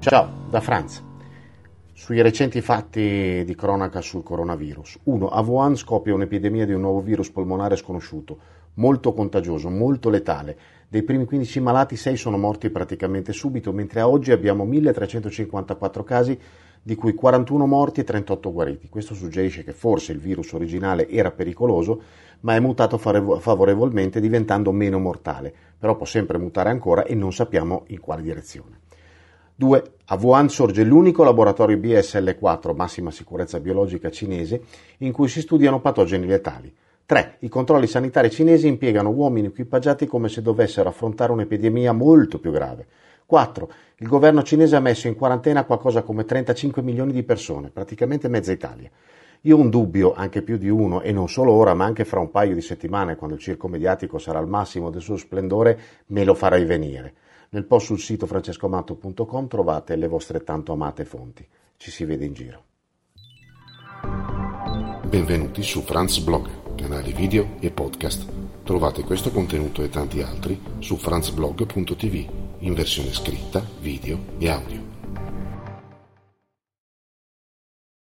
Ciao, da Franz. Sui recenti fatti di cronaca sul coronavirus. 1. A Wuhan scoppia un'epidemia di un nuovo virus polmonare sconosciuto, molto contagioso, molto letale. Dei primi 15 malati, 6 sono morti praticamente subito, mentre a oggi abbiamo 1354 casi, di cui 41 morti e 38 guariti. Questo suggerisce che forse il virus originale era pericoloso, ma è mutato favorevolmente diventando meno mortale, però può sempre mutare ancora e non sappiamo in quale direzione. 2. A Wuhan sorge l'unico laboratorio BSL-4, massima sicurezza biologica cinese, in cui si studiano patogeni letali. 3. I controlli sanitari cinesi impiegano uomini equipaggiati come se dovessero affrontare un'epidemia molto più grave. 4. Il governo cinese ha messo in quarantena qualcosa come 35 milioni di persone, praticamente mezza Italia. Io ho un dubbio, anche più di uno, e non solo ora, ma anche fra un paio di settimane, quando il circo mediatico sarà al massimo del suo splendore, me lo farai venire. Nel post sul sito francescomato.com trovate le vostre tanto amate fonti. Ci si vede in giro. Benvenuti su Franz Blog, video e podcast. Trovate questo contenuto e tanti altri su franzblog.tv in versione scritta, video e audio.